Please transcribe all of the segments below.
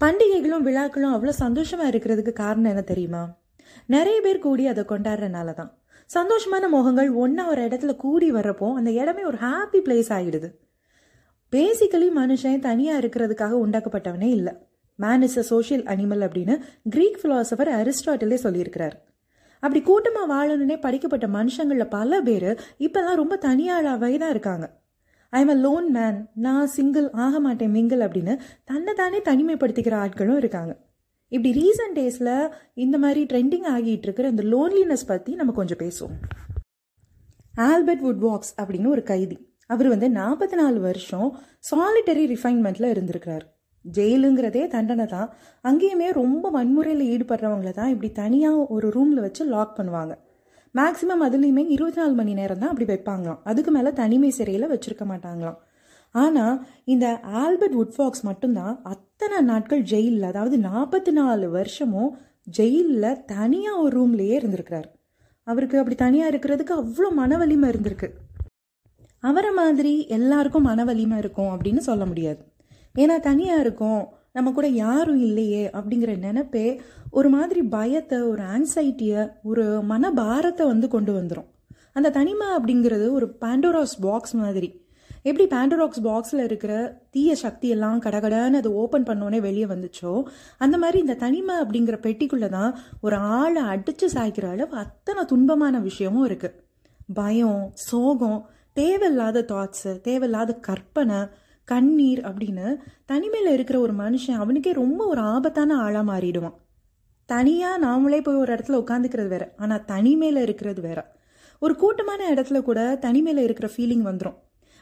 பண்டிகைகளும் விழாக்களும் அவ்வளோ சந்தோஷமாக இருக்கிறதுக்கு காரணம் என்ன தெரியுமா? நிறைய பேர் கூடி அதை கொண்டாடுறதுனால தான் சந்தோஷமான முகங்கள் ஒன்றா ஒரு இடத்துல கூடி வர்றப்போ அந்த இடமே ஒரு ஹாப்பி பிளேஸ் ஆகிடுது பேசிக்கலி மனுஷன் தனியாக இருக்கிறதுக்காக உண்டாக்கப்பட்டவனே இல்லை. Man is a social animal அப்படின்னு கிரீக் ஃபிலாசபர் அரிஸ்டாட்டிலே சொல்லியிருக்கிறார். அப்படி கூட்டமாக வாழணுன்னே படிக்கப்பட்ட மனுஷங்களில் பல பேர் இப்போதான் ரொம்ப தனியாளாவே தான் இருக்காங்க. I am a lone man நான் சிங்கிள் ஆக மாட்டேன் மிங்கிள் அப்படின்னு தன்னை தானே தனிமைப்படுத்திக்கிற ஆட்களும் இருக்காங்க. இப்படி ரீசன்ட் டேஸில் இந்த மாதிரி ட்ரெண்டிங் ஆகிட்டு இருக்கிற இந்த லோன்லினஸ் பற்றி நம்ம கொஞ்சம் பேசுவோம். ஆல்பர்ட் வுட்வாக்ஸ் அப்படின்னு ஒரு கைதி. அவர் வந்து நாற்பத்தி நாலு வருஷம் சாலிட்டரி ரிஃபைன்மெண்ட்டில் இருந்திருக்கிறார். ஜெயிலுங்கிறதே தண்டனை தான். அங்கேயுமே ரொம்ப வன்முறையில் ஈடுபடுறவங்கள தான் இப்படி தனியாக ஒரு ரூமில் வச்சு லாக் பண்ணுவாங்க. மேக்ஸிமம் அதுலேயுமே இருபத்தி நாலு மணி நேரம் தான் அப்படி வைப்பாங்களாம். அதுக்கு மேலே தனிமை சிறையில் வச்சுருக்க மாட்டாங்களாம். ஆனால் இந்த ஆல்பர்ட் வுட்ஃபாக்ஸ் மட்டும்தான் அத்தனை நாட்கள் ஜெயிலில் அதாவது நாற்பத்தி நாலு வருஷமும் ஜெயிலில் தனியாக ஒரு ரூம்லேயே இருந்திருக்கிறார். அவருக்கு அப்படி தனியாக இருக்கிறதுக்கு அவ்வளோ மன வலிமை இருந்திருக்கு. அவரை மாதிரி எல்லாருக்கும் மன வலிமை இருக்கும் அப்படின்னு சொல்ல முடியாது. ஏன்னா தனியாக இருக்கும் நம்ம கூட யாரும் இல்லையே அப்படிங்கிற நினைப்பே ஒரு மாதிரி பயத்தை ஒரு ஆன்சைட்டியை ஒரு மனபாரத்தை வந்து கொண்டு வந்துடும் அந்த தனிமை அப்படிங்கிறது ஒரு பேண்டோராஸ் பாக்ஸ் மாதிரி. எப்படி பேண்டோராக்ஸ் பாக்ஸில் இருக்கிற தீய சக்தி எல்லாம் கடகடன்னு அதை ஓப்பன் பண்ணோன்னே வெளியே வந்துச்சோ அந்த மாதிரி இந்த தனிமை அப்படிங்கிற பெட்டிக்குள்ளே தான் ஒரு ஆளை அடித்து சாய்க்கிற அளவு அத்தனை துன்பமான விஷயமும் இருக்குது பயம் சோகம் தேவையில்லாத தாட்ஸு தேவையில்லாத கற்பனை கண்ணீர் அப்படின்னு தனிமையில் இருக்கிற ஒரு மனுஷன் அவனுக்கே ரொம்ப ஒரு ஆபத்தான ஆளாக மாறிடுவான். தனியாக நாமளே போய் ஒரு இடத்துல உட்காந்துக்கிறது வேற. ஆனால் தனிமையில் இருக்கிறது வேற. ஒரு கூட்டமான இடத்துல கூட தனிமையில் இருக்கிற ஃபீலிங் வந்துடும்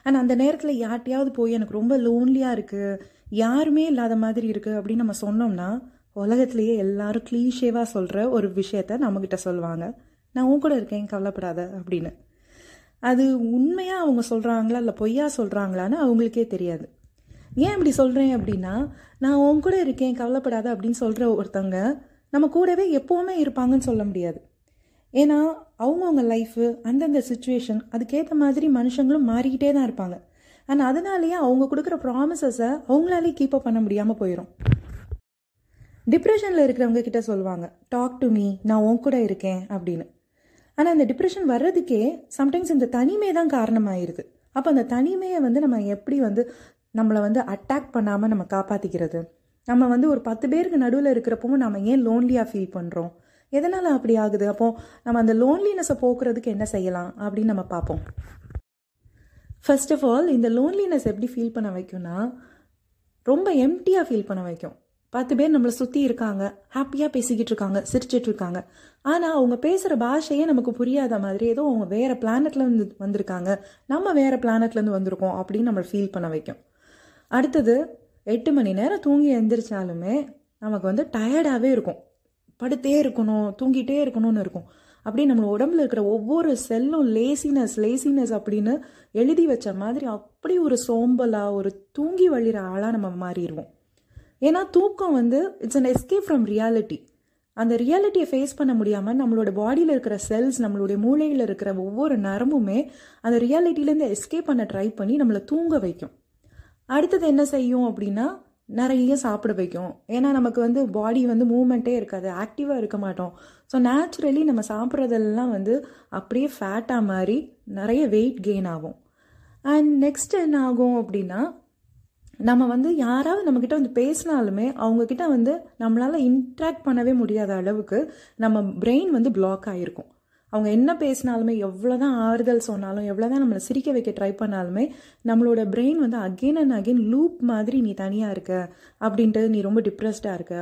ஆனால் அந்த நேரத்தில் யார்ட்டையாவது போய் எனக்கு ரொம்ப லோன்லியாக இருக்குது யாருமே இல்லாத மாதிரி இருக்குது அப்படின்னு நம்ம சொன்னோம்னா உலகத்திலேயே எல்லாரும் கிளீஷேவாக சொல்கிற ஒரு விஷயத்த நம்மக்கிட்ட சொல்லுவாங்க. நான் உன் கூட இருக்கேன் கவலைப்படாத அப்படின்னு. அது உண்மையாக அவங்க சொல்கிறாங்களா இல்லை பொய்யா சொல்கிறாங்களான்னு அவங்களுக்கே தெரியாது. ஏன் இப்படி சொல்கிறேன் அப்படின்னா நான் உன் கூட இருக்கேன் கவலைப்படாத அப்படின்னு சொல்கிற ஒருத்தவங்க நம்ம கூடவே எப்போவுமே இருப்பாங்கன்னு சொல்ல முடியாது. ஏன்னா அவங்கவுங்க லைஃபு அந்தந்த சுச்சுவேஷன் அதுக்கேற்ற மாதிரி மனுஷங்களும் மாறிக்கிட்டே தான் இருப்பாங்க. ஆனால் அதனாலேயே அவங்க கொடுக்குற ப்ராமிசஸை அவங்களாலே கீப் அப் பண்ண முடியாமல் போயிடும் டிப்ரெஷனில் இருக்கிறவங்க கிட்ட சொல்லுவாங்க டாக் டு மீ நான் உன் கூட இருக்கேன் அப்படின்னு. ஆனால் அந்த டிப்ரெஷன் வர்றதுக்கே சம்டைம்ஸ் இந்த தனிமை தான் காரணமாயிருது அப்போ அந்த தனிமையை வந்து நம்ம எப்படி வந்து நம்மளை வந்து அட்டாக் பண்ணாமல் நம்ம காப்பாற்றிக்கிறது நம்ம வந்து ஒரு பத்து பேருக்கு நடுவில் இருக்கிறப்பவும் நம்ம ஏன் லோன்லியாக ஃபீல் பண்ணுறோம் எதனால் அப்படி ஆகுது? அப்போது நம்ம அந்த லோன்லினஸை போக்குறதுக்கு என்ன செய்யலாம்? அப்படின்னு நம்ம பார்ப்போம். ஃபர்ஸ்ட் ஆஃப் ஆல் இந்த லோன்லினஸ் எப்படி ஃபீல் பண்ண வைக்கும்னா ரொம்ப எம்டியாக ஃபீல் பண்ண வைக்கும். பத்து பேர் நம்மளை சுற்றி இருக்காங்க ஹாப்பியாக பேசிக்கிட்டு இருக்காங்க சிரிச்சிட்டு இருக்காங்க. ஆனால் அவங்க பேசுகிற பாஷையே நமக்கு புரியாத மாதிரி ஏதோ அவங்க வேறு பிளானட்லேருந்து வந்திருக்காங்க. நம்ம வேறு பிளானட்லேருந்து வந்திருக்கோம் அப்படின்னு நம்மளை ஃபீல் பண்ண வைக்கும். அடுத்தது எட்டு மணி நேரம் தூங்கி எழுந்திரிச்சாலுமே நமக்கு வந்து டயர்டாகவே இருக்கும். படுத்தே இருக்கணும் தூங்கிட்டே இருக்கணும்னு இருக்கும். அப்படியே நம்ம உடம்புல இருக்கிற ஒவ்வொரு செல்லும் லேசினஸ் லேசினஸ் அப்படின்னு எழுதி வச்ச மாதிரி அப்படி ஒரு சோம்பலாக ஒரு தூங்கி வழிகிற ஆளாக நம்ம மாறிடுவோம். ஏன்னா தூக்கம் வந்து it's an escape from reality அந்த ரியாலிட்டியை ஃபேஸ் பண்ண முடியாமல் நம்மளோட பாடியில் இருக்கிற செல்ஸ் நம்மளுடைய மூளையில் இருக்கிற ஒவ்வொரு நரம்புமே அந்த ரியாலிட்டிலேருந்து எஸ்கேப் பண்ண ட்ரை பண்ணி நம்மளை தூங்க வைக்கும். அடுத்தது என்ன செய்யும் அப்படின்னா நிறைய சாப்பிட வைக்கும். ஏன்னா நமக்கு வந்து பாடி வந்து மூமெண்ட்டே இருக்காது ஆக்டிவாக இருக்க மாட்டோம். ஸோ நேச்சுரலி நம்ம சாப்பிட்றதெல்லாம் வந்து அப்படியே ஃபேட்டாக மாதிரி நிறைய வெயிட் கெயின் ஆகும். அண்ட் நெக்ஸ்ட் என்ன ஆகும் அப்படின்னா நம்ம வந்து யாராவது நம்மக்கிட்ட வந்து பேசினாலுமே அவங்கக்கிட்ட வந்து நம்மளால் இன்ட்ராக்ட் பண்ணவே முடியாத அளவுக்கு நம்ம பிரெயின் வந்து பிளாக் ஆகிருக்கும் அவங்க என்ன பேசினாலுமே எவ்வளோ தான் ஆறுதல் சொன்னாலும் எவ்வளோ தான் நம்மளை சிரிக்க வைக்க ட்ரை பண்ணாலுமே நம்மளோட பிரெயின் வந்து அகெயின் அண்ட் அகெயின் லூப் மாதிரி நீ தனியாக இருக்க அப்படின்ட்டு நீ ரொம்ப டிப்ரெஸ்டாக இருக்க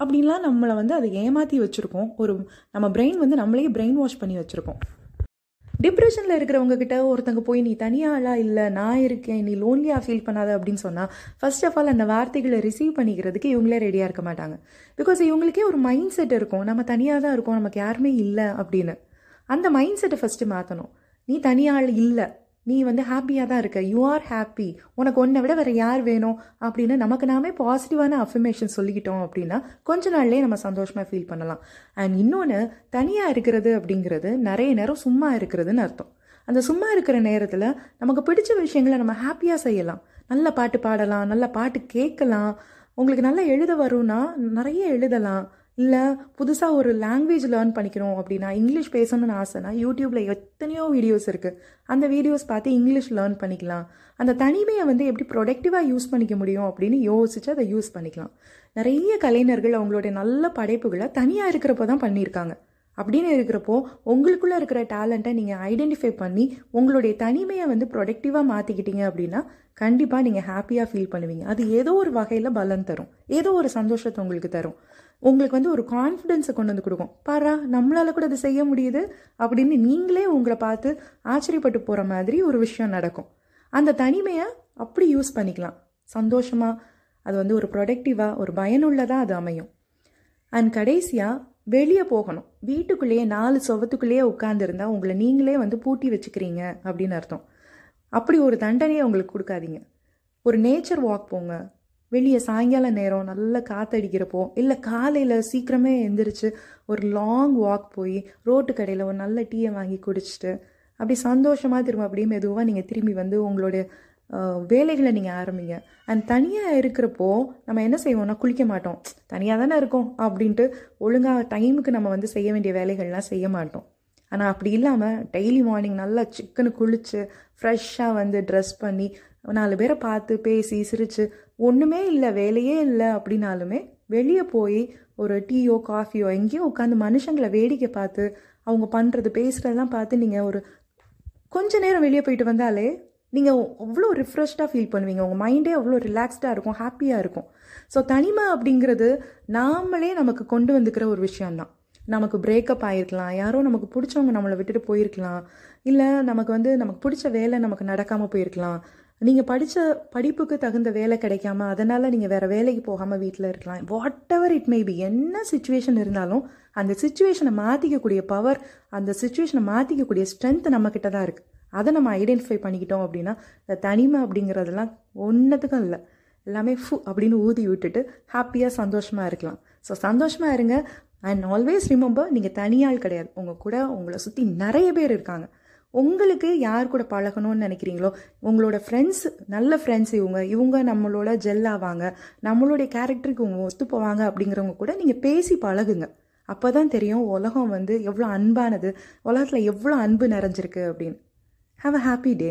அப்படின்லாம் நம்மளை வந்து அதை ஏமாற்றி வச்சுருக்கோம். ஒரு நம்ம பிரெயின் வந்து நம்மளையே பிரெயின் வாஷ் பண்ணி வச்சுருக்கோம். டிப்ரெஷனில் இருக்கிறவங்க கிட்ட ஒருத்தங்க போய் நீ தனியாளா இல்லை நான் இருக்கேன் நீ லோன்லியாக ஃபீல் பண்ணாத அப்படின்னு சொன்னால் ஃபர்ஸ்ட் ஆஃப் ஆல் அந்த வார்த்தைகளை ரிசீவ் பண்ணிக்கிறதுக்கு இவங்களே ரெடியாக இருக்க மாட்டாங்க. பிகாஸ் இவங்களுக்கே ஒரு மைண்ட் செட் இருக்கும். நம்ம தனியாக தான் இருக்கோம் நமக்கு யாருமே இல்லை அப்படின்னு. அந்த மைண்ட் செட்டை ஃபஸ்ட்டு மாற்றணும் நீ தனியாள் இல்லை நீ வந்து ஹாப்பியாக தான் இருக்க. யூ ஆர் ஹாப்பி உனக்கு ஒன்றை விட வேறு யார் வேணும்? அப்படின்னு நமக்கு நாமே பாசிட்டிவான அஃபர்மேஷன் சொல்லிக்கிட்டோம் அப்படின்னா கொஞ்ச நாள்லேயே நம்ம சந்தோஷமாக ஃபீல் பண்ணலாம். அண்ட் இன்னொன்று தனியாக இருக்கிறது அப்படிங்கிறது நிறைய நேரம் சும்மா இருக்கிறதுன்னு அர்த்தம். அந்த சும்மா இருக்கிற நேரத்தில் நமக்கு பிடிச்ச விஷயங்களை நம்ம ஹாப்பியாக செய்யலாம். நல்ல பாட்டு பாடலாம் நல்ல பாட்டு கேட்கலாம். உங்களுக்கு நல்லா எழுத வரும்னா நிறைய எழுதலாம். இல்லை புதுசாக ஒரு லாங்குவேஜ் லேர்ன் பண்ணிக்கணும் அப்படின்னா இங்கிலீஷ் பேசணும்னு ஆசைனா யூடியூப்பில் எத்தனையோ வீடியோஸ் இருக்குது அந்த வீடியோஸ் பார்த்து இங்கிலீஷ் லேர்ன் பண்ணிக்கலாம். அந்த தனிமையை வந்து எப்படி ப்ரொடக்டிவாக யூஸ் பண்ணிக்க முடியும் அப்படின்னு யோசிச்சு அதை யூஸ் பண்ணிக்கலாம். நிறைய கலைஞர்கள் அவங்களுடைய நல்ல படைப்புகளை தனியாக இருக்கிறப்போ தான் பண்ணியிருக்காங்க. அப்படின்னு இருக்கிறப்போ உங்களுக்குள்ளே இருக்கிற டேலண்ட்டை நீங்கள் ஐடென்டிஃபை பண்ணி உங்களுடைய தனிமையை வந்து ப்ரொடக்டிவாக மாற்றிக்கிட்டீங்க அப்படின்னா கண்டிப்பாக நீங்கள் ஹாப்பியாக ஃபீல் பண்ணுவீங்க. அது ஏதோ ஒரு வகையில் பலன் தரும். ஏதோ ஒரு சந்தோஷத்தை உங்களுக்கு தரும். உங்களுக்கு வந்து ஒரு கான்ஃபிடென்ஸை கொண்டு வந்து கொடுக்கும். பாரா நம்மளால் கூட அதை செய்ய முடியுது அப்படின்னு நீங்களே உங்களை பார்த்து ஆச்சரியப்பட்டு போகிற மாதிரி ஒரு விஷயம் நடக்கும். அந்த தனிமையை அப்படி யூஸ் பண்ணிக்கலாம். சந்தோஷமாக அது வந்து ஒரு ப்ரொடக்டிவாக ஒரு பயனுள்ளதாக அது அமையும். அண்ட் கடைசியாக வெளியே போகணும். வீட்டுக்குள்ளேயே நாலு சுவத்துக்குள்ளேயே உட்காந்துருந்தா உங்களை நீங்களே வந்து பூட்டி வச்சுக்கிறீங்க அப்படின்னு அர்த்தம். அப்படி ஒரு தண்டனையை உங்களுக்கு கொடுக்காதீங்க. ஒரு நேச்சர் வாக் போங்க. வெளியே சாயங்கால நேரம் நல்லா காத்தடிக்கிறப்போ இல்லை காலையில் சீக்கிரமே எந்திரிச்சு ஒரு லாங் வாக் போய் ரோட்டு கடையில் ஒரு நல்ல டீயை வாங்கி குடிச்சிட்டு அப்படி சந்தோஷமாக திரும்ப அப்படியே மெதுவாக நீங்கள் திரும்பி வந்து உங்களுடைய வேலைகளை நீங்கள் ஆரம்பிங்க. அண்ட் தனியாக இருக்கிறப்போ நம்ம என்ன செய்வோம்னா குளிக்க மாட்டோம். தனியாக தானே இருக்கோம் அப்படின்ட்டு ஒழுங்காக டைமுக்கு நம்ம வந்து செய்ய வேண்டிய வேலைகள்லாம் செய்ய மாட்டோம். ஆனால் அப்படி இல்லாமல் டெய்லி மார்னிங் நல்லா சிக்கனு குளித்து ஃப்ரெஷ்ஷாக வந்து ட்ரெஸ் பண்ணி நாலு பேரை பார்த்து பேசி சிரித்து ஒன்றுமே இல்லை வேலையே இல்லை அப்படின்னாலுமே வெளியே போய் ஒரு டீயோ காஃபியோ எங்கேயோ உட்காந்து மனுஷங்களை வேடிக்கை பார்த்து அவங்க பண்ணுறது பேசுகிறதெல்லாம் பார்த்து நீங்கள் ஒரு கொஞ்ச நேரம் வெளியே போயிட்டு வந்தாலே நீங்கள் அவ்வளோ ரிஃப்ரெஷ்டாக ஃபீல் பண்ணுவீங்க. உங்கள் மைண்டே அவ்வளோ ரிலாக்ஸ்டாக இருக்கும் ஹாப்பியாக இருக்கும். ஸோ தனிமை அப்படிங்கிறது நாமளே நமக்கு கொண்டு வந்துக்கிற ஒரு விஷயந்தான் நமக்கு பிரேக்கப் ஆகிருக்கலாம் யாரோ நமக்கு பிடிச்சவங்க நம்மளை விட்டுட்டு போயிருக்கலாம். இல்லை நமக்கு வந்து நமக்கு பிடிச்ச வேலை நமக்கு நடக்காமல் போயிருக்கலாம். நீங்கள் படித்த படிப்புக்கு தகுந்த வேலை கிடைக்காம அதனால் நீங்கள் வேறு வேலைக்கு போகாமல் வீட்டில் இருக்கலாம். Whatever it may be என்ன சுச்சுவேஷன் இருந்தாலும் அந்த சுச்சுவேஷனை மாற்றிக்கக்கூடிய பவர் அந்த சுச்சுவேஷனை மாற்றிக்கக்கூடிய ஸ்ட்ரென்த் நம்மக்கிட்ட தான் இருக்குது அதை நம்ம ஐடென்டிஃபை பண்ணிக்கிட்டோம் அப்படின்னா இந்த தனிமை அப்படிங்கிறதெல்லாம் ஒன்றத்துக்கும் இல்லை. எல்லாமே ஃபு அப்படின்னு ஊதி விட்டுட்டு ஹாப்பியாக சந்தோஷமாக இருக்கலாம். ஸோ சந்தோஷமாக இருங்க. அண்ட் ஆல்வேஸ் ரிமெம்பர் நீங்கள் தனியால் கிடையாது. உங்கள் கூட உங்களை சுற்றி நிறைய பேர் இருக்காங்க. உங்களுக்கு யார் கூட பழகணும்னு நினைக்கிறீங்களோ உங்களோட ஃப்ரெண்ட்ஸ் நல்ல ஃப்ரெண்ட்ஸ் இவங்க இவங்க நம்மளோட ஜெல்லாவாங்க நம்மளுடைய கேரக்டருக்கு இவங்க ஒத்து போவாங்க அப்படிங்கிறவங்க கூட நீங்கள் பேசி பழகுங்க. அப்போ தான் தெரியும் உலகம் வந்து எவ்வளோ அன்பானது உலகத்தில் எவ்வளோ அன்பு நிறைஞ்சிருக்கு அப்படின்னு. Have a happy day